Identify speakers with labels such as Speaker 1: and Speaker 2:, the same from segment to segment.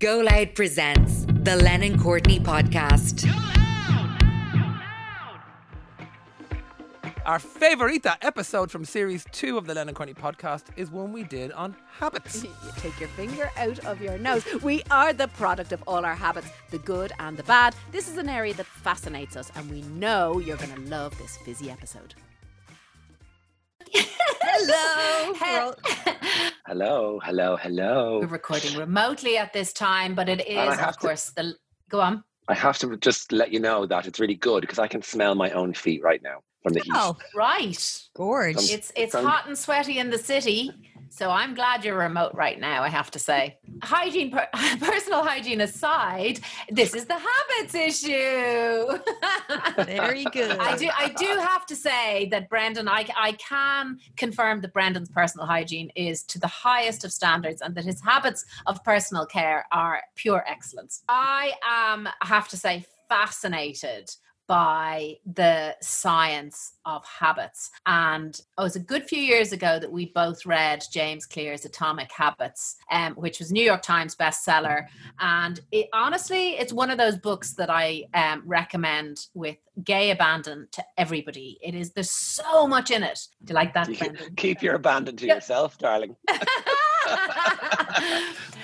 Speaker 1: Go Loud presents the Lennon Courtney podcast.
Speaker 2: Our favorita episode from series two of the Lennon Courtney podcast is one we did on habits.
Speaker 3: You take your finger out of your nose. We are the product of all our habits, the good and the bad. This is an area that fascinates us, and we know you're going to love this fizzy episode.
Speaker 4: Hello.
Speaker 5: Hello, hello, hello.
Speaker 4: We're recording remotely at this time, but it is, of
Speaker 5: have to-
Speaker 4: course, the. Go on.
Speaker 5: I have to just let you know that it's really good because I can smell my own feet right now from the heat.
Speaker 6: Oh,
Speaker 4: Right.
Speaker 6: gorge.
Speaker 5: Um,
Speaker 4: It's it's hot and sweaty in the city, so I'm glad you're remote right now. I have to say, hygiene, per, personal hygiene aside, this is the habits issue.
Speaker 6: Very good.
Speaker 4: I do. I do have to say that Brendan. I I can confirm that Brendan's personal hygiene is to the highest of standards, and that his habits of personal care are pure excellence. I am. I have to say, fascinated by the science of habits. And it was a good few years ago that we both read James Clear's Atomic Habits, um, which was New York Times bestseller. And it, honestly, it's one of those books that I um, recommend with gay abandon to everybody. It is, there's so much in it. Do you like that,
Speaker 5: You Keep your abandon to yourself, darling.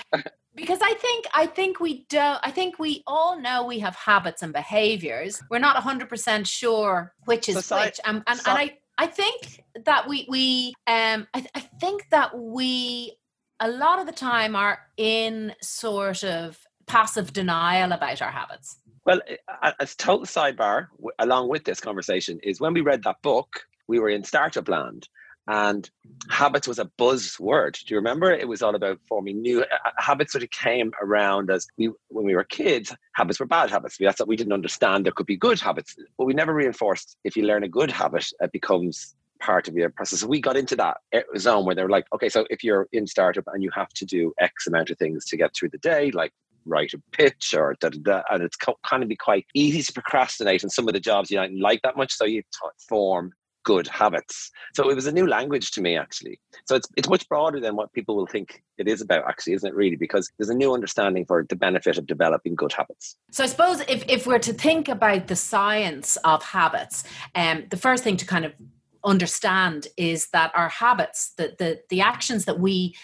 Speaker 4: because I think I think we don't I think we all know we have habits and behaviors. We're not 100% sure which is
Speaker 5: So,
Speaker 4: which. And and, I I think that we we um I, I think that we a lot of the time are in sort of passive denial about our habits.
Speaker 5: Well, a- as total sidebar, along with this conversation, is when we read that book, we were in startup land, and habits was a buzzword. Do you remember? It was all about forming new uh, uh, habits. Sort of came around as we, when we were kids, habits were bad habits. That's what we didn't understand. There could be good habits, but we never reinforced. If you learn a good habit, it becomes part of your process. So we got into that uh, zone where they were like, okay, so if you're in startup and you have to do X amount of things to get through the day, like write a pitch or da da da, and it's co- kind of be quite easy to procrastinate in some of the jobs you don't like that much. So you t- form good habits. So it was a new language to me actually. So it's it's much broader than what people will think it is about actually, isn't it? Really, because there's a new understanding for the benefit of developing good habits.
Speaker 4: So I suppose if, if we're to think about the science of habits, um, the first thing to kind of understand is that our habits, the the, the actions that we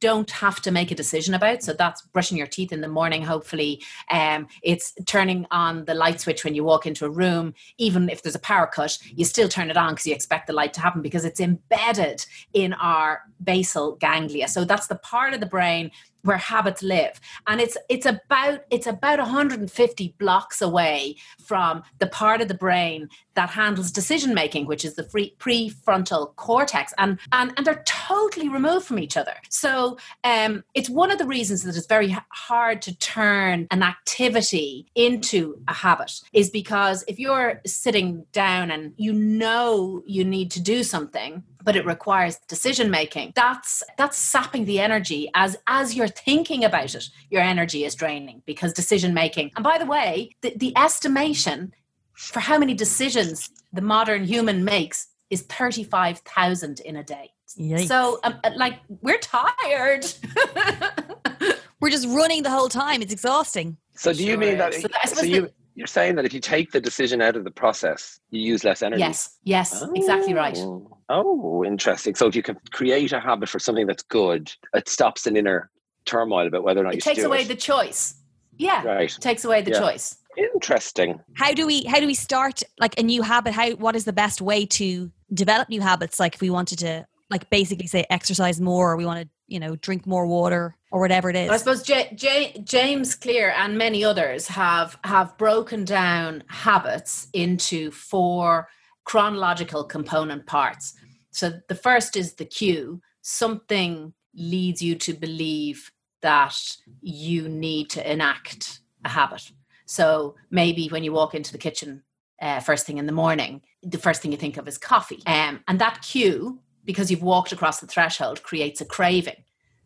Speaker 4: don't have to make a decision about. So that's brushing your teeth in the morning, hopefully. Um, it's turning on the light switch when you walk into a room. Even if there's a power cut, you still turn it on because you expect the light to happen because it's embedded in our basal ganglia. So that's the part of the brain where habits live. And it's it's about it's about 150 blocks away from the part of the brain that handles decision making which is the free, prefrontal cortex. And and and they're totally removed from each other. So um it's one of the reasons that it's very hard to turn an activity into a habit is because if you're sitting down and you know you need to do something but it requires decision making that's that's sapping the energy as as you're thinking about it your energy is draining because decision making and by the way the, the estimation for how many decisions the modern human makes is 35,000 in a day
Speaker 6: Yikes.
Speaker 4: so um, uh, like we're tired
Speaker 6: We're just running the whole time. It's exhausting.
Speaker 5: So do you
Speaker 4: Sure
Speaker 5: mean that?
Speaker 4: is. So I
Speaker 5: So, you
Speaker 4: the-
Speaker 5: you're saying that if you take the decision out of the process, you use less energy.
Speaker 4: yes yes exactly right
Speaker 5: Oh. Oh, interesting. So if you can create a habit for something that's good, it stops an inner turmoil about whether or not you
Speaker 4: it
Speaker 5: should
Speaker 4: takes away
Speaker 5: it.
Speaker 4: the choice yeah
Speaker 5: right.
Speaker 4: takes away the
Speaker 5: Yeah.
Speaker 4: choice
Speaker 5: Interesting.
Speaker 6: How do we how do we start like a new habit? How what is the best way to develop new habits? Like if we wanted to like basically say exercise more or we want to, you know, drink more water or whatever it is.
Speaker 4: I suppose J- J- James Clear and many others have have broken down habits into four chronological component parts. So the first is the cue. Something leads you to believe that you need to enact a habit. So maybe when you walk into the kitchen uh, first thing in the morning, the first thing you think of is coffee. Um, and that cue, because you've walked across the threshold, creates a craving.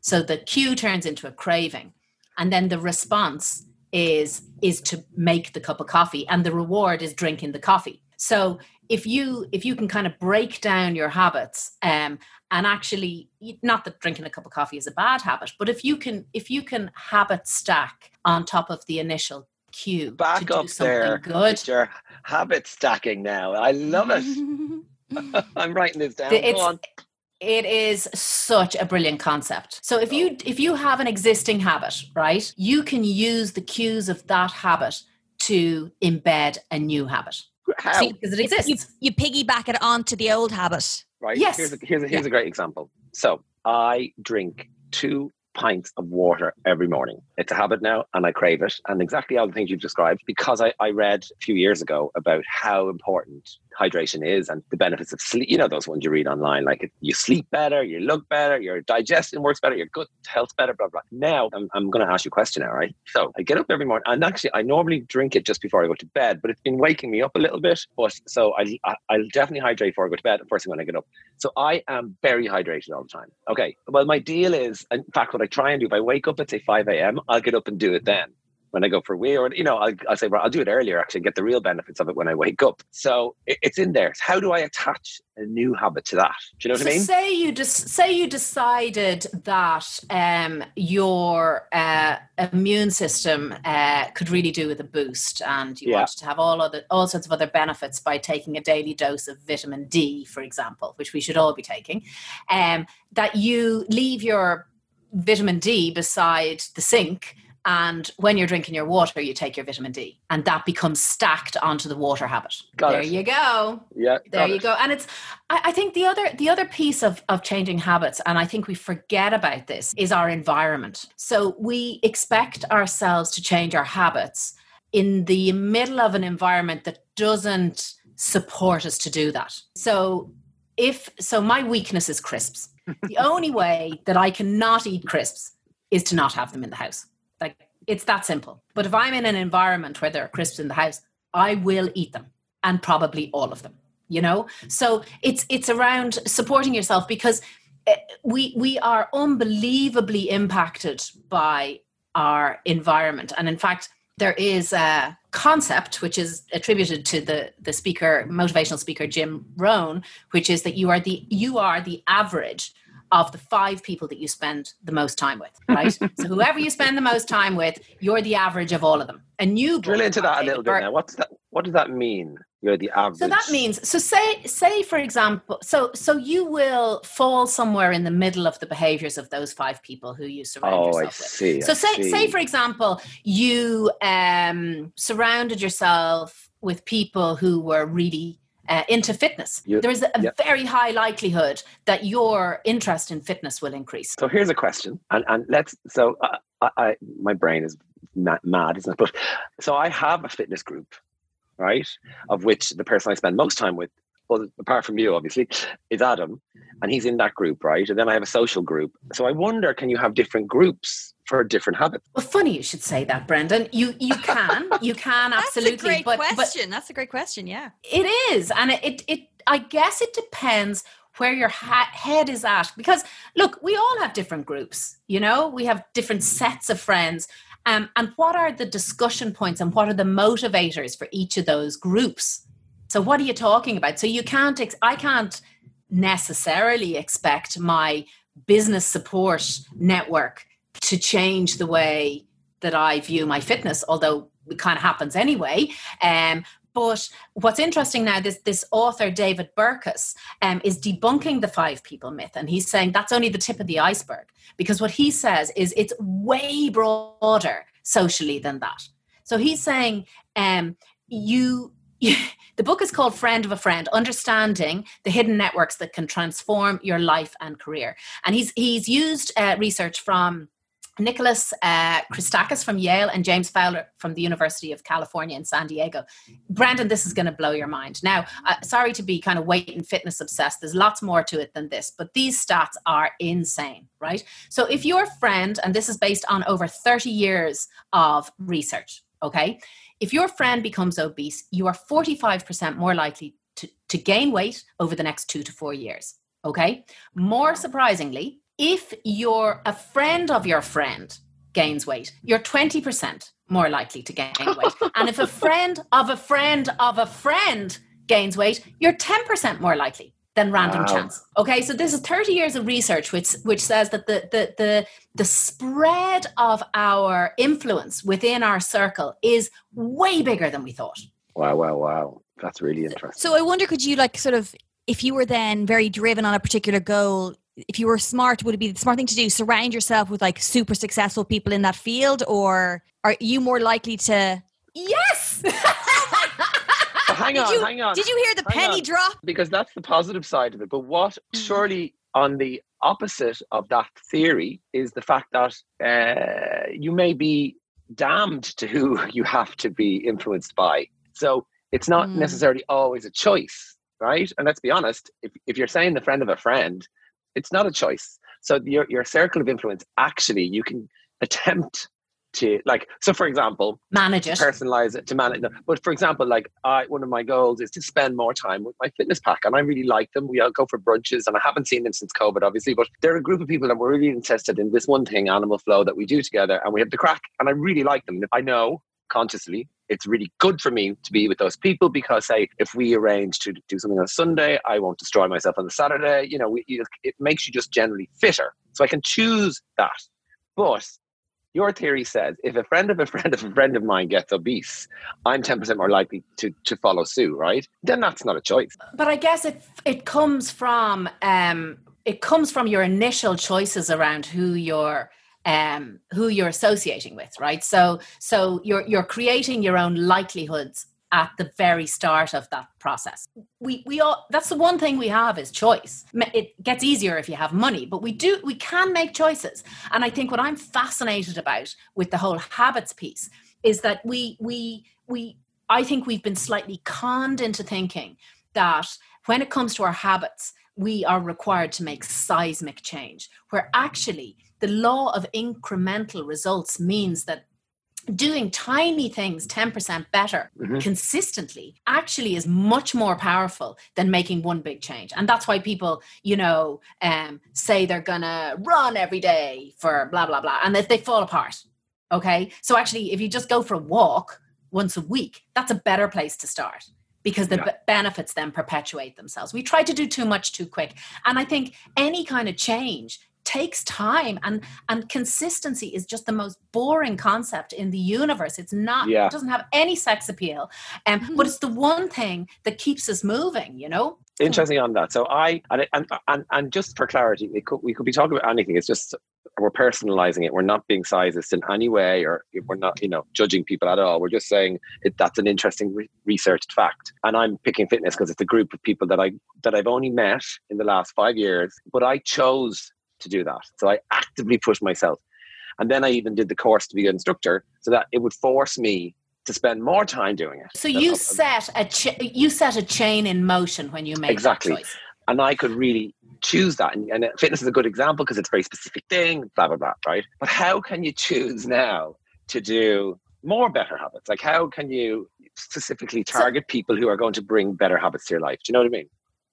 Speaker 4: So the cue turns into a craving. And then the response is is to make the cup of coffee and the reward is drinking the coffee. So if you if you can kind of break down your habits um, and actually not that drinking a cup of coffee is a bad habit but if you can if you can habit stack on top of the initial cue
Speaker 5: Back
Speaker 4: to
Speaker 5: up
Speaker 4: do something
Speaker 5: there.
Speaker 4: good
Speaker 5: your habit stacking now. I love it. I'm writing this down.
Speaker 4: It's-
Speaker 5: on.
Speaker 4: It is such a brilliant concept so if you if you have an existing habit right you can use the cues of that habit to embed a new habit
Speaker 5: How?
Speaker 6: See,
Speaker 4: because it exists
Speaker 6: You, you piggyback it onto the old habit.
Speaker 5: right?
Speaker 4: Yes.
Speaker 5: Here's a, here's a, here's a great example. So I drink two pints of water every morning. It's a habit now and I crave it. And exactly all the things you've described because I, I read a few years ago about how important hydration is and the benefits of sleep. You know, those ones you read online, like you sleep better, you look better, your digestion works better, your gut health's better, blah, blah. Now I'm, I'm going to ask you a question now, right? So I get up every morning and actually I normally drink it just before I go to bed, but it's been waking me up a little bit. But so I, I, I'll definitely hydrate before I go to bed, first thing when I get up. So I am very hydrated all the time. Okay. Well, my deal is, in fact, what I try and do, if I wake up at say 5 a.m., I'll get up and do it then when I go for a wee, or you know, I'll, I'll say, well, I'll do it earlier actually, and get the real benefits of it when I wake up. So it, it's in there. How do I attach a new habit to that? Do you know what I mean?
Speaker 4: say you just say you decided that um, your uh, immune system uh, could really do with a boost, and you
Speaker 5: Yeah.
Speaker 4: wanted to have all other all sorts of other benefits by taking a daily dose of vitamin D, for example, which we should all be taking. Um, that you leave your vitamin D beside the sink. And when you're drinking your water, you take your vitamin D, and that becomes stacked onto the water habit.
Speaker 5: Got
Speaker 4: there
Speaker 5: it.
Speaker 4: you go
Speaker 5: Yeah.
Speaker 4: there you
Speaker 5: it.
Speaker 4: go and it's I, I think the other the other piece of of changing habits and i think we forget about this is our environment so we expect ourselves to change our habits in the middle of an environment that doesn't support us to do that so if so my weakness is crisps. The only way that i cannot eat crisps is to not have them in the house. Like it's that simple. But if i'm in an environment where there are crisps in the house i will eat them and probably all of them you know? So it's it's around supporting yourself because eh, we we are unbelievably impacted by our environment. And in fact there is a concept which is attributed to the the speaker motivational speaker Jim Rohn which is that you are the you are the average of the five people that you spend the most time with right so whoever you spend the most time with you're the average of all of them a new
Speaker 5: Drill into that a
Speaker 4: David
Speaker 5: little bit
Speaker 4: Burke-
Speaker 5: now. What's that? What does that mean? You're the average.
Speaker 4: so that means so say say for example so so you will fall somewhere in the middle of the behaviors of those five people who you surround
Speaker 5: Oh, I
Speaker 4: yourself with.
Speaker 5: see.
Speaker 4: So
Speaker 5: I
Speaker 4: say
Speaker 5: see.
Speaker 4: say for example you um, surrounded yourself with people who were really uh, into fitness.
Speaker 5: You-
Speaker 4: there is a
Speaker 5: yeah.
Speaker 4: very high likelihood that your interest in fitness will increase.
Speaker 5: So here's a question, and and let's. So I, I, I my brain is ma- mad, isn't it? But so I have a fitness group, right? Of which the person I spend most time with, well, apart from you, obviously, is Adam, and he's in that group, right? And then I have a social group. So I wonder, can you have different groups for different habits?
Speaker 4: Well, funny you should say that, Brendan. You you can you can absolutely,
Speaker 6: That's a great
Speaker 4: but, but
Speaker 6: question. That's a great question. Yeah.
Speaker 4: It is, and it, it, it I guess it depends where your ha- head is at. Because look, we all have different groups. You know, we have different sets of friends. Um, and what are the discussion points and what are the motivators for each of those groups? So, what are you talking about? So, you can't, ex- I can't necessarily expect my business support network to change the way that I view my fitness, although it kind of happens anyway. Um, but what's interesting now, this this author David Burkus um, is debunking the five people myth, and he's saying that's only the tip of the iceberg because what he says is it's way broader socially than that. So he's saying um, you. the book is called Friend of a Friend: Understanding the Hidden Networks that Can Transform Your Life and Career. And he's he's used uh, research from Nicholas uh, Christakis from Yale and James Fowler from the University of California in San Diego. Brendan, this is going to blow your mind. Now, uh, sorry to be kind of weight and fitness obsessed. There's lots more to it than this, but these stats are insane, right? So, if your friend, and this is based on over 30 years of research, okay, if your friend becomes obese, you are 45% more likely to, to gain weight over the next two to four years, okay? More surprisingly, if you're a friend of your friend gains weight, you're 20% more likely to gain weight. and if a friend of a friend of a friend gains weight, you're 10% more likely than random
Speaker 5: Wow.
Speaker 4: chance. Okay, so this is 30 years of research which which says that the the the the spread of our influence within our circle is way bigger than we thought.
Speaker 5: Wow, wow, wow. That's really interesting.
Speaker 6: So I wonder, could you like sort of, if you were then very driven on a particular goal, if you were smart, would it be the smart thing to do? Surround yourself with like super successful people in that field, or are you more likely to?
Speaker 4: Yes.
Speaker 5: But hang on,
Speaker 6: you,
Speaker 5: hang on.
Speaker 6: Did you hear the
Speaker 5: Hang
Speaker 6: penny
Speaker 5: on.
Speaker 6: drop?
Speaker 5: because that's the positive side of it. But what
Speaker 6: Mm.
Speaker 5: surely on the opposite of that theory is the fact that uh, you may be damned to who you have to be influenced by. So it's not
Speaker 6: Mm.
Speaker 5: necessarily always a choice, right? And let's be honest, if, if you're saying the friend of a friend, it's not a choice. So your, your circle of influence, actually, you can attempt to like so for example
Speaker 4: Manage it.
Speaker 5: personalize it to manage them. But for example, like I, one of my goals is to spend more time with my fitness pack, and I really like them. We all go for brunches, and I haven't seen them since COVID, obviously. But they're a group of people that we're really interested in this one thing, animal flow, that we do together, and we have the crack, and I really like them. And I know consciously it's really good for me to be with those people because say if we arrange to do something on sunday i won't destroy myself on the saturday you know it makes you just generally fitter so i can choose that but your theory says if a friend of a friend of a friend of mine gets obese, I'm 10% more likely to, to follow suit, right? Then that's not a choice.
Speaker 4: But I guess it it comes from um, it comes from your initial choices around who you're um, who you're associating with, right? So so you're you're creating your own likelihoods at the very start of that process. We we all that's the one thing we have is choice. It gets easier if you have money, but we do we can make choices. And I think what I'm fascinated about with the whole habits piece is that we we we I think we've been slightly conned into thinking that when it comes to our habits, we are required to make seismic change, where actually the law of incremental results means that doing tiny things 10% better
Speaker 5: Mhm.
Speaker 4: consistently actually is much more powerful than making one big change and that's why people you know um, say they're gonna run every day for blah blah blah and that they fall apart okay so actually if you just go for a walk once a week that's a better place to start because the
Speaker 5: Yeah.
Speaker 4: b- benefits then perpetuate themselves we try to do too much too quick and i think any kind of change takes time and and consistency is just the most boring concept in the universe it's not
Speaker 5: Yeah.
Speaker 4: it doesn't have any sex appeal um, but it's the one thing that keeps us moving you know
Speaker 5: Interesting on that. So I and and and, and just for clarity, we could we could be talking about anything. It's just we're personalizing it. We're not being sizist in any way, or we're not you know judging people at all. We're just saying it, that's an interesting re- researched fact. And I'm picking fitness because it's a group of people that I that I've only met in the last five years, but I chose to do that. So I actively pushed myself. And then I even did the course to be an instructor so that it would force me to spend more time doing it.
Speaker 4: so you set a ch- you set a chain in motion when you make
Speaker 5: Exactly.
Speaker 4: that choice
Speaker 5: and I could really choose that. And, and fitness is a good example because it's a very specific thing, blah, blah, blah, right? But how can you choose now to do more better habits? Like, how can you specifically target people who are going to bring better habits to your life? Do you know what I mean?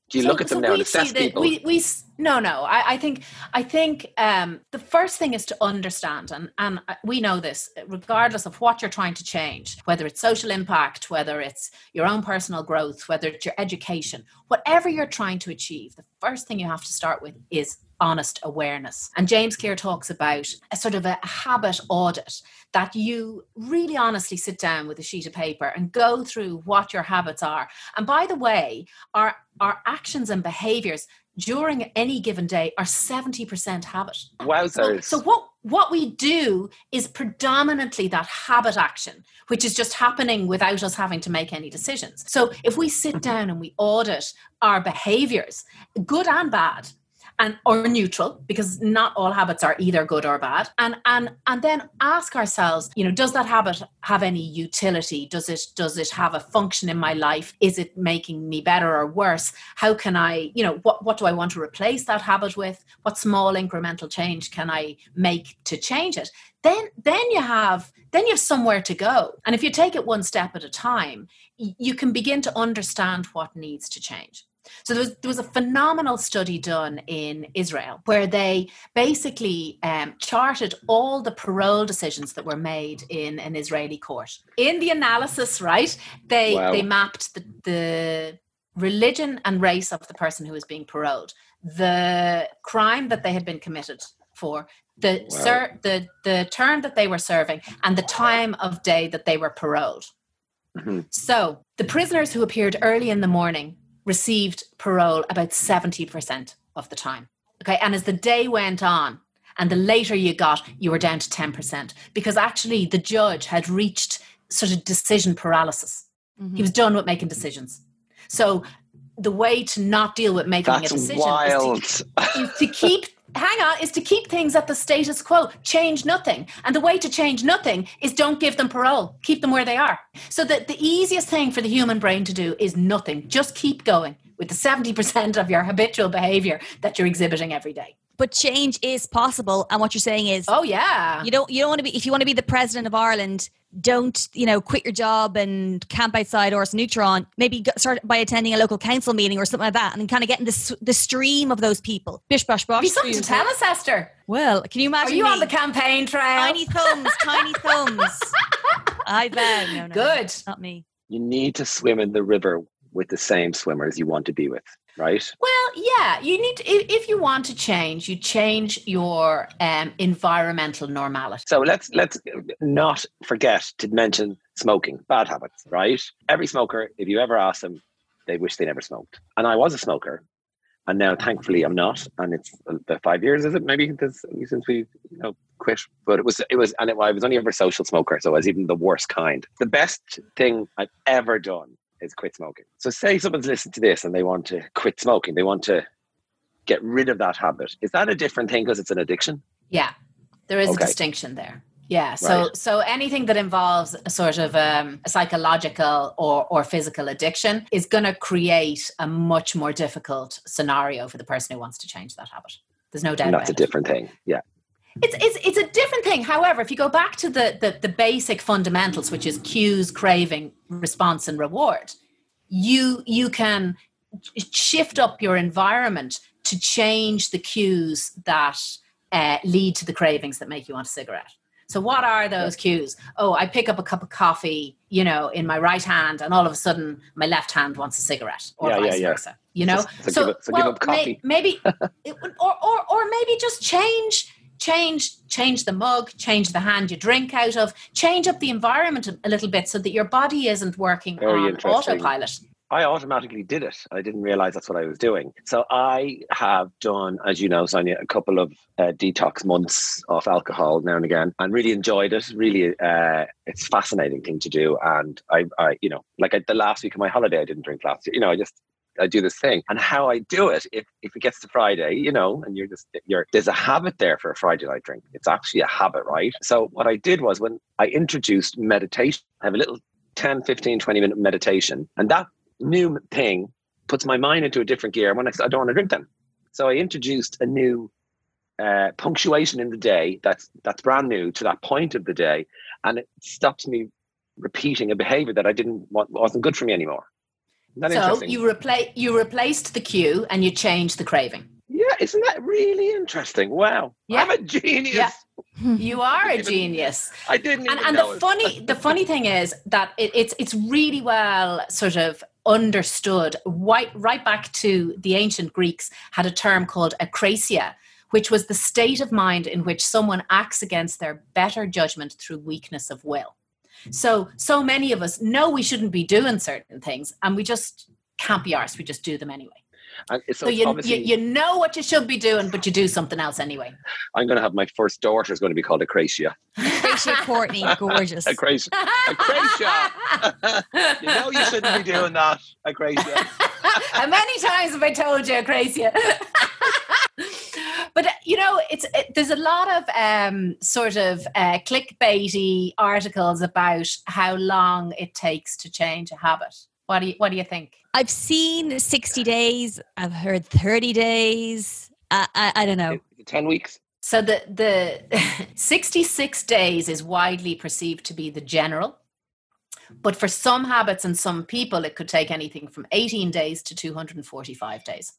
Speaker 5: Do you
Speaker 4: So-
Speaker 5: look at them
Speaker 4: so
Speaker 5: now and assess
Speaker 4: that
Speaker 5: people?
Speaker 4: We, we no no. I, I think I think um, the first thing is to understand, and and uh, we know this, regardless of what you're trying to change, whether it's social impact, whether it's your own personal growth, whether it's your education, whatever you're trying to achieve, the first thing you have to start with is honest awareness. And James Clear talks about a sort of a habit audit that you really honestly sit down with a sheet of paper and go through what your habits are. And by the way, our our actions and behaviors during any given day are 70% habit. Wow.
Speaker 5: So,
Speaker 4: so what what we do is predominantly that habit action, which is just happening without us having to make any decisions. So if we sit mm-hmm. down and we audit our behaviors, good and bad, and or neutral because not all habits are either good or bad. And and and then ask ourselves you know does that habit have any utility? Does it does it have a function in my life? Is it making me better or worse? How can i you know what what do i want to replace that habit with? What small incremental change can i make to change it? Then then you have then you have somewhere to go. And if you take it one step at a time you can begin to understand what needs to change so there was, there was a phenomenal study done in Israel where they basically um, charted all the parole decisions that were made in an Israeli court. In the analysis, right, they
Speaker 5: Wow.
Speaker 4: they mapped the, the religion and race of the person who was being paroled, the crime that they had been committed for, the
Speaker 5: Wow.
Speaker 4: ser- the the term that they were serving, and the time of day that they were paroled.
Speaker 5: Mhm.
Speaker 4: So the prisoners who appeared early in the morning received parole about 70% of the time. Okay. And as the day went on, and the later you got, you were down to 10%. Because actually the judge had reached sort of decision paralysis.
Speaker 6: Mm-hmm.
Speaker 4: He was done with making decisions. So the way to not deal with making
Speaker 5: That's
Speaker 4: a decision
Speaker 5: wild.
Speaker 4: is to, is to keep hang on is to keep things at the status quo. Change nothing. And the way to change nothing is don't give them parole. Keep them where they are. So that the easiest thing for the human brain to do is nothing. Just keep going with the 70% of your habitual behavior that you're exhibiting every day
Speaker 6: But change is possible, and what you're saying is,
Speaker 4: oh yeah
Speaker 6: you don't you don't want to be if you want to be the president of Ireland, don't you know quit your job and camp outside Áras an Uachtaráin. Maybe start by attending a local council meeting or something like that, and then kind of get in the the stream of those people. Bish bash bosh.
Speaker 4: be something to tell us esther
Speaker 6: Well, can you imagine are
Speaker 4: you
Speaker 6: me?
Speaker 4: on the campaign trail
Speaker 6: tiny thumbs, tiny thumbs. I bet. No, no,
Speaker 4: good
Speaker 6: not me.
Speaker 5: you need to swim in the river with the same swimmers you want to be with, right?
Speaker 4: Well, yeah, you need to, if, you want to change, you change your um, environmental normality.
Speaker 5: So let's let's not forget to mention smoking, bad habits, right? Every smoker, if you ever ask them, they wish they never smoked. And I was a smoker, and now thankfully I'm not. And it's about five years, is it? Maybe this, since we you know quit. But it was it was, and it, I was only ever a social smoker, so I was even the worst kind. The best thing I've ever done is quit smoking. So say someone's listened to this and they want to quit smoking, they want to get rid of that habit. Is that a different thing because it's an addiction?
Speaker 4: Yeah, there is
Speaker 5: Okay.
Speaker 4: a distinction there. Yeah, so
Speaker 5: Right.
Speaker 4: so anything that involves a sort of um, a psychological or or physical addiction is going to create a much more difficult scenario for the person who wants to change that habit. There's no doubt
Speaker 5: And
Speaker 4: about
Speaker 5: that's a
Speaker 4: it.
Speaker 5: different thing. Yeah.
Speaker 4: It's, it's it's a different thing. However, if you go back to the, the the basic fundamentals, which is cues, craving, response, and reward, you you can shift up your environment to change the cues that uh, lead to the cravings that make you want a cigarette. So, what are those cues? Oh, I pick up a cup of coffee, you know, in my right hand, and all of a sudden, my left hand wants a cigarette, or
Speaker 5: Yeah, yeah,
Speaker 4: vice
Speaker 5: yeah.
Speaker 4: versa. You know,
Speaker 5: So- so give up- so give up
Speaker 4: may- maybe, it or, or or maybe just change change change the mug change the hand you drink out of change up the environment a, little bit so that your body isn't working
Speaker 5: Very
Speaker 4: on autopilot
Speaker 5: I automatically did it. I didn't realize that's what I was doing. So I have done, as you know, Sonya, a couple of uh, detox months off alcohol now and again, and really enjoyed it. Really, uh, it's a fascinating thing to do. And I, I you know, like I, the last week of my holiday, I didn't drink last. year. You know, I just I do this thing, and how I do it, if if it gets to Friday, you know, and you're just you're there's a habit there for a Friday night drink. It's actually a habit, right? So what I did was when I introduced meditation, I have a little 10, 15, 20 minute meditation, and that new thing puts my mind into a different gear when I, I don't want to drink them. So I introduced a new uh, punctuation in the day that's that's brand new to that point of the day, and it stops me repeating a behavior that I didn't want wasn't good for me anymore. Isn't that
Speaker 4: so
Speaker 5: interesting?
Speaker 4: you replace you replaced the cue and you changed the craving
Speaker 5: yeah, isn't that really interesting? Wow,
Speaker 4: Yeah.
Speaker 5: I'm a genius.
Speaker 4: Yeah. Hmm. you are a genius
Speaker 5: I didn't even
Speaker 4: and, and
Speaker 5: know
Speaker 4: the
Speaker 5: it.
Speaker 4: funny the funny thing is that it, it's it's really well sort of understood right right back to the ancient greeks had a term called akrasia which was the state of mind in which someone acts against their better judgment through weakness of will so so many of us know we shouldn't be doing certain things and we just can't be arsed we just do them anyway
Speaker 5: And it's-
Speaker 4: so you, you you know what you should be doing but you do something else anyway
Speaker 5: I'm going to have my first daughter is going to be called Acracia.
Speaker 6: Rachel Courtney, gorgeous.
Speaker 5: Acracia. Acracia. you know you shouldn't be doing that, Acracia.
Speaker 4: How many times have I told you, crazy? But you know, it's it, there's a lot of um, sort of uh, clickbaity articles about how long it takes to change a habit. What do you What do you think?
Speaker 6: I've seen 60 days. I've heard 30 days. I, I, I don't know.
Speaker 5: Ten weeks.
Speaker 4: So the the 66 days is widely perceived to be the general. But for some habits and some people, it could take anything from 18 days to 245 days.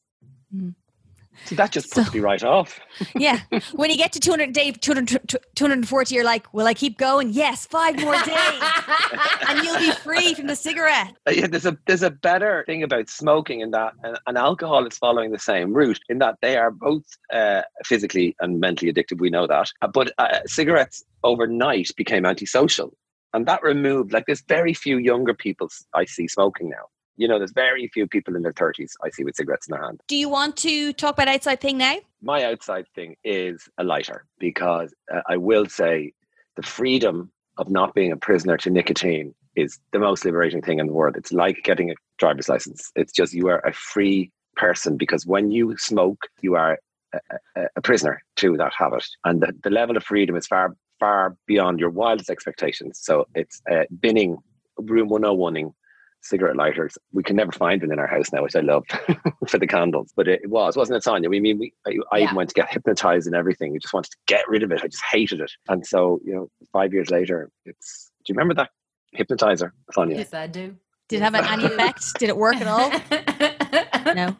Speaker 5: See, that just puts
Speaker 6: So-
Speaker 5: me right off.
Speaker 6: Yeah. When you get to 200 day 200, 240, you're like, will I keep going? Yes, five more days. and you'll be free from the cigarette.
Speaker 5: Uh, Yeah, there's a there's a better thing about smoking in that, and, and alcohol is following the same route in that they are both uh, physically and mentally addictive. We know that, Uh, but uh, cigarettes overnight became antisocial, and that removed like there's very few younger people I see smoking now. You know, there's very few people in their 30s I see with cigarettes in their hand.
Speaker 6: Do you want to talk about outside thing now?
Speaker 5: My outside thing is a lighter because uh, I will say the freedom of not being a prisoner to nicotine is the most liberating thing in the world. It's like getting a driver's license. It's just you are a free person because when you smoke, you are a, a, a prisoner to that habit, and the, the level of freedom is far far beyond your wildest expectations. So it's uh, binning room 101ing cigarette lighters. We can never find one in our house now, which I love for the candles. But it, was, wasn't it, Sonya? We mean, we, I, I
Speaker 4: Yeah.
Speaker 5: even went to get hypnotized and everything. We just wanted to get rid of it. I just hated it. And so, you know, five years later, it's. Do you remember that hypnotizer, Sonya?
Speaker 4: yes, I do.
Speaker 6: Did it have any effect? Did it work at all? No.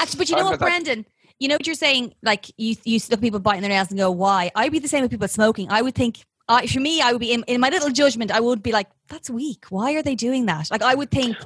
Speaker 6: Actually, but you know
Speaker 5: I
Speaker 6: what, Brendan? You know what you're saying? Like you, you look at people biting their nails and go, "Why?" I'd be the same with people smoking. I would think, I, for me, I would be in, in my little judgment. I would be like, "That's weak. Why are they doing that?" Like I would think,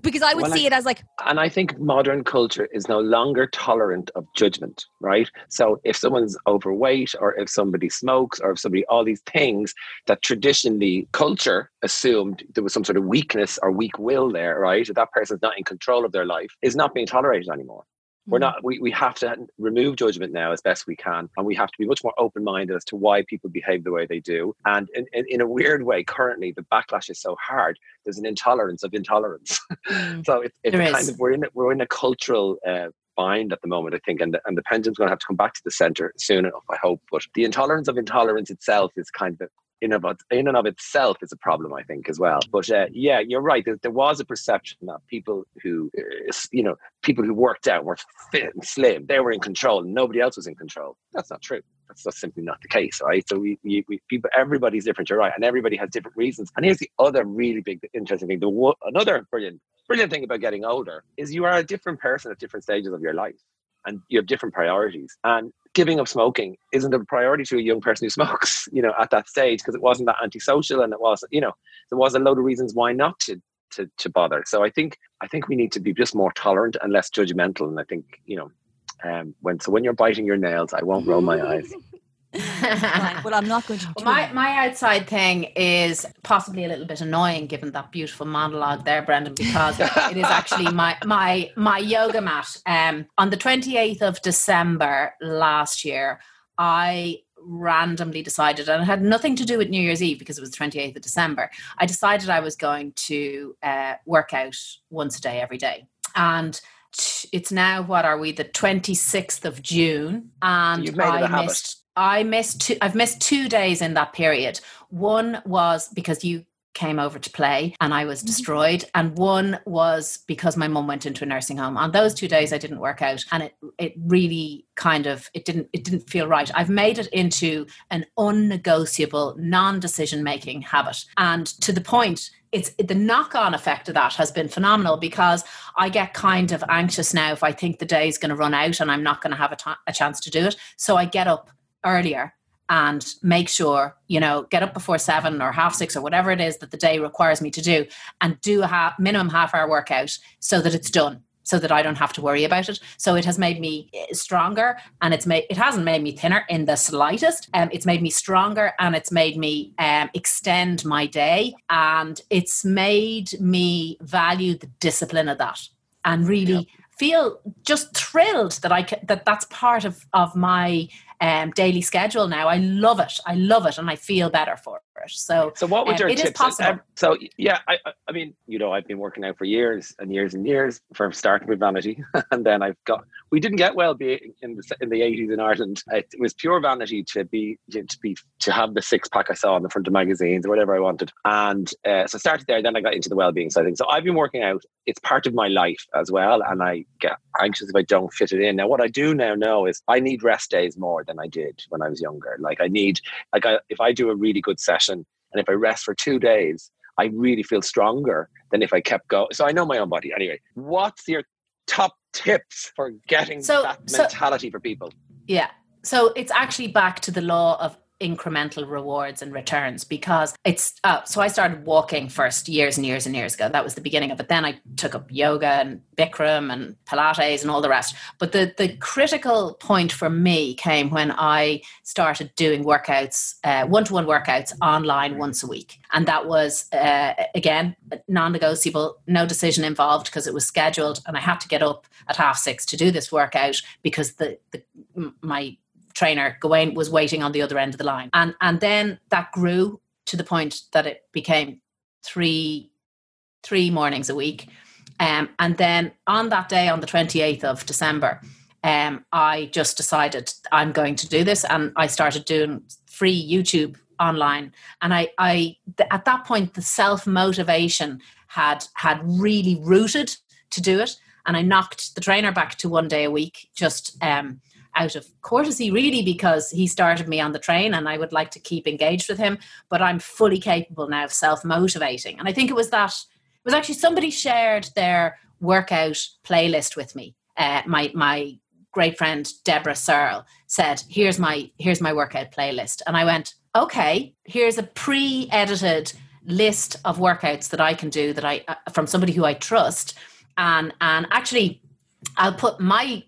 Speaker 6: because I would
Speaker 5: Well,
Speaker 6: see
Speaker 5: I-
Speaker 6: it as like,
Speaker 5: And I think modern culture is no longer tolerant of judgment, right? So if someone's overweight or if somebody smokes or if somebody, all these things that traditionally culture assumed there was some sort of weakness or weak will there, right? That that person's not in control of their life is not being tolerated anymore. We're not, we, we have to remove judgment now as best we can. And we have to be much more open minded as to why people behave the way they do. And in, in, in a weird way, currently, the backlash is so hard, there's an intolerance of intolerance.
Speaker 6: mm,
Speaker 5: So it, it's kind
Speaker 4: is.
Speaker 5: of we're in a, we're in a cultural uh, bind at the moment, I think, and the, and the pendulum's going to have to come back to the center soon enough, I hope. But the intolerance of intolerance itself is kind of in of in and of itself is a problem, I think, as well. But uh, yeah, you're right. There, there was a perception that people who uh, you know people who worked out were fit and slim, they were in control, and nobody else was in control. That's not true. That's just simply not the case, right? So we, we, we people, everybody's different. You're right, and everybody has different reasons. And here's the other really big, interesting thing. The another brilliant brilliant thing about getting older is you are a different person at different stages of your life and you have different priorities and giving up smoking isn't a priority to a young person who smokes you know at that stage because it wasn't that antisocial and it was you know there was a load of reasons why not to to, to bother. So i think i think we need to be just more tolerant and less judgmental and i think you know um when so when you're biting your nails i won't roll my eyes
Speaker 6: fine. Well, I'm not going to.
Speaker 4: Well, my, my outside thing is possibly a little bit annoying given that beautiful monologue there, Brendan, because it is actually my my my yoga mat. Um, on the 28th of December last year, I randomly decided, and it had nothing to do with New Year's Eve because it was the 28th of December. I decided I was going to uh, work out once a day every day. And it's now, what are we, the 26th of June? And
Speaker 5: you've made it a
Speaker 4: I
Speaker 5: habit.
Speaker 4: missed I missed two, I've missed two days in that period. One was because you came over to play and I was mm-hmm. destroyed. And one was because my mum went into a nursing home. On those two days I didn't work out and it it really kind of it didn't it didn't feel right. I've made it into an unnegotiable, non-decision making habit. And to the point it's the knock-on effect of that has been phenomenal because I get kind of anxious now if I think the day is going to run out and I'm not going to have a ti- a chance to do it. So I get up earlier and make sure you know get up before seven or half six or whatever it is that the day requires me to do and do a half, minimum half hour workout so that it's done so that I don't have to worry about it. So it has made me eh, stronger and it's made it hasn't made me thinner in the slightest. Um, it's made me stronger and it's made me um, extend my day and it's made me value the discipline of that and really feel just thrilled that I that that's part of of my um, daily schedule now. I love it. I love it, and I feel better for it. So,
Speaker 5: So what would
Speaker 4: Um,
Speaker 5: your
Speaker 4: it is
Speaker 5: tips?
Speaker 4: possible.
Speaker 5: um, so yeah, I, I- I mean, you know, I've been working out for years and years and years from starting with vanity, and then I've got. We didn't get well being in the in the eighties in Ireland. It was pure vanity to be to be to have the six pack I saw on the front of magazines or whatever I wanted, and uh, so I started there. Then I got into the well being side of things. So I've been working out. It's part of my life as well, and I get anxious if I don't fit it in. Now, what I do now know is I need rest days more than I did when I was younger. Like I need like I, if I do a really good session and if I rest for two days, I really feel stronger than if I kept going. So I know my own body. Anyway, what's your top tips for getting
Speaker 4: So-
Speaker 5: that
Speaker 4: so-
Speaker 5: mentality for people.
Speaker 4: Yeah. So it's actually back to the law of incremental rewards and returns because it's uh, so I started walking first years and years and years ago. That was the beginning of it. Then I took up yoga and Bikram and Pilates and all the rest. But the the critical point for me came when I started doing workouts, one to one workouts online once a week, and that was uh, again non negotiable, no decision involved because it was scheduled, and I had to get up at half six to do this workout because the the my trainer Gawain was waiting on the other end of the line. And and then that grew to the point that it became three three mornings a week. Um, and then on that day on the 28th of December um, I just decided I'm going to do this. And I started doing free YouTube online. And I I th- at that point the self motivation had had really rooted to do it. And I knocked the trainer back to one day a week just um, out of courtesy, really, because he started me on the train and I would like to keep engaged with him. But I'm fully capable now of self motivating. And I think it was that, it was actually somebody shared their workout playlist with me. Uh, my, my great friend Deborah Searle said, "Here's my here's my workout playlist," and I went, "Okay, here's a pre-edited list of workouts that I can do that I uh, from somebody who I trust." And and actually, I'll put my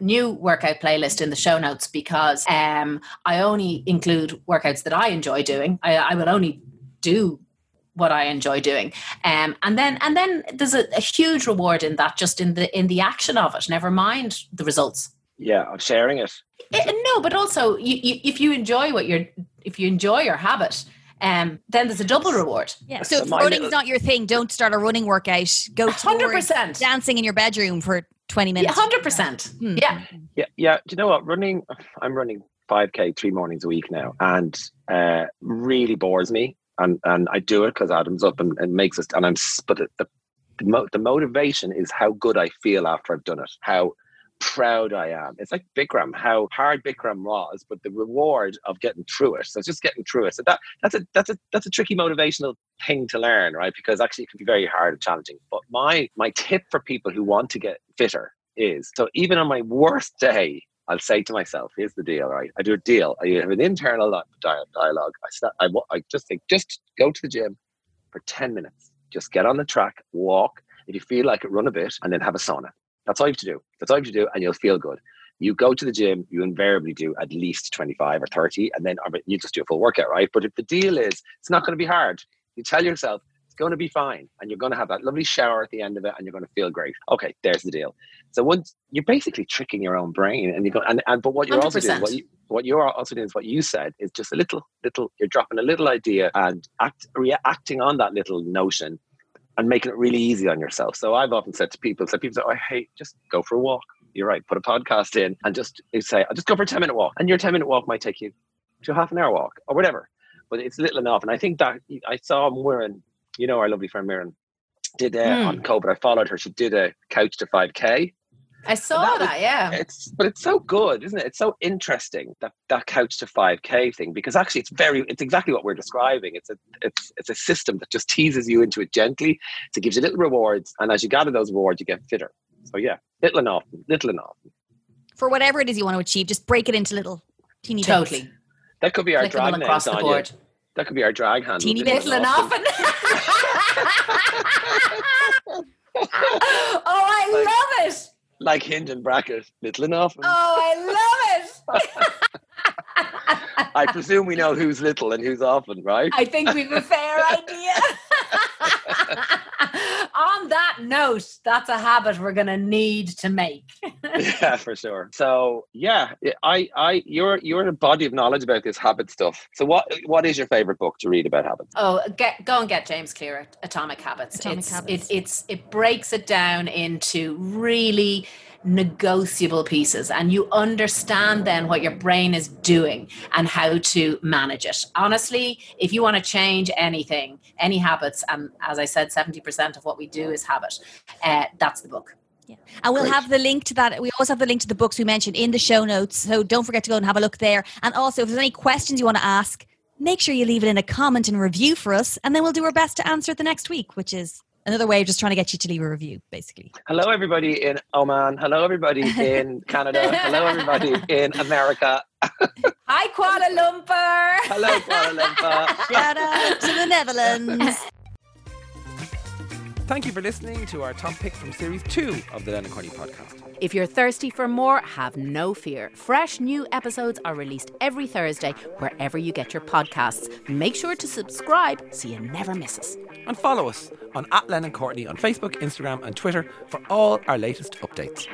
Speaker 4: new workout playlist in the show notes because um, I only include workouts that I enjoy doing. I, I will only do what I enjoy doing, um, and then and then there's a, a huge reward in that, just in the in the action of it. Never mind the results.
Speaker 5: Yeah, of sharing it.
Speaker 4: Eh, no, but also you, you, if you enjoy what you're, if you enjoy your habit, um, then there's a double reward.
Speaker 6: Yeah.
Speaker 5: So
Speaker 6: So if
Speaker 5: my
Speaker 6: running's
Speaker 5: little-
Speaker 6: not your thing, don't start a running workout. Go
Speaker 4: Hundred percent.
Speaker 6: dancing in your bedroom for 20
Speaker 4: Yeah,
Speaker 6: minutes.
Speaker 4: hundred percent.
Speaker 6: Hmm.
Speaker 4: Yeah,
Speaker 5: Yeah, yeah. Do you know what? Running, I'm running 5k three mornings a week now, and uh, really bores me. And and I do it because Adam's up and, and makes us. And I'm. But the the, the, mo- the motivation is how good I feel after I've done it. How proud I am. It's like Bikram, how hard Bikram was, but the reward of getting through it. So it's just getting through it. So that that's a that's a that's a tricky motivational thing to learn, right? Because actually it can be very hard and challenging. But my my tip for people who want to get fitter is so even on my worst day, I'll say to myself, here's the deal, right? I do a deal. I have an internal di- di- dialogue. I, sta I, I just think, just go to the gym for 10 minutes. Just get on the track, walk. If you feel like it, run a bit and then have a sauna. That's all you have to do. That's all you have to do, and you'll feel good. You go to the gym, you invariably do at least 25 or 30, and then you just do a full workout, right? But if the deal is it's not going to be hard, you tell yourself it's going to be fine, and you're going to have that lovely shower at the end of it, and you're going to feel great. Okay, there's the deal. So once you're basically tricking your own brain, and you go, and, and but what you're also doing, what you what you're also doing is what you said is just a little, little. You're dropping a little idea and act reacting on that little notion and making it really easy on yourself. So I've often said to people, so people say, oh, hey, just go for a walk. You're right. Put a podcast in and just say, I'll just go for a 10 minute walk. And your 10 minute walk might take you to a half an hour walk or whatever. But it's little enough. And I think that I saw Mirren, you know, our lovely friend Mirren, did uh,
Speaker 4: Hmm.
Speaker 5: on COVID. I followed her. She did a couch to 5K.
Speaker 4: I saw
Speaker 5: that
Speaker 4: that.
Speaker 5: was-
Speaker 4: yeah,
Speaker 5: It's but it's so good, isn't it? It's so interesting that that couch to five k thing because actually it's very it's exactly what we're describing. It's a it's it's a system that just teases you into it gently. To gives you little rewards, and as you gather those rewards, you get fitter. So yeah, little enough, little enough.
Speaker 6: For whatever it is you want to achieve, just break it into little teeny bits.
Speaker 4: totally.
Speaker 5: That could be our
Speaker 4: Click
Speaker 5: drag
Speaker 4: all across
Speaker 5: names
Speaker 4: the
Speaker 5: on
Speaker 4: board.
Speaker 5: you. That could be our drag handle.
Speaker 6: Teeny
Speaker 4: Little and often. oh, I love it.
Speaker 5: Like Hinge and Bracket, little enough.
Speaker 4: Oh, I love it.
Speaker 5: I presume we know who's little and who's often, right?
Speaker 4: I think we've a fair idea. On that note, that's a habit we're going to need to make.
Speaker 5: yeah, for sure. So yeah, I, I, you're, you're a body of knowledge about this habit stuff. So what, what is your favorite book to read about habits?
Speaker 4: Oh, get, go and get James Clear, Atomic Habits.
Speaker 6: Atomic
Speaker 4: it's,
Speaker 6: Habits.
Speaker 4: It, it's it breaks it down into really negotiable pieces, and you understand then what your brain is doing and how to manage it. Honestly, if you want to change anything, any habits, and as I said, seventy percent of what we do is habit. Uh, that's the book. Yeah.
Speaker 6: And we'll
Speaker 5: Great.
Speaker 6: have the link to that. We always have the link to the books we mentioned in the show notes. So don't forget to go and have a look there. And also, if there's any questions you want to ask, make sure you leave it in a comment and review for us. And then we'll do our best to answer it the next week, which is Another way of just trying to get you to leave a review, basically.
Speaker 5: Hello, everybody in Oman. Hello, everybody in Canada. Hello, everybody in America.
Speaker 7: Hi, Kuala Lumpur.
Speaker 5: Hello, Kuala Lumpur.
Speaker 6: Shout out to the Netherlands.
Speaker 2: Thank you for listening to our top pick from series two of the Lennon Courtney podcast.
Speaker 4: If you're thirsty for more, have no fear. Fresh new episodes are released every Thursday wherever you get your podcasts. Make sure to subscribe so you never miss us.
Speaker 2: And follow us on at Lennon Courtney on Facebook, Instagram, and Twitter for all our latest updates.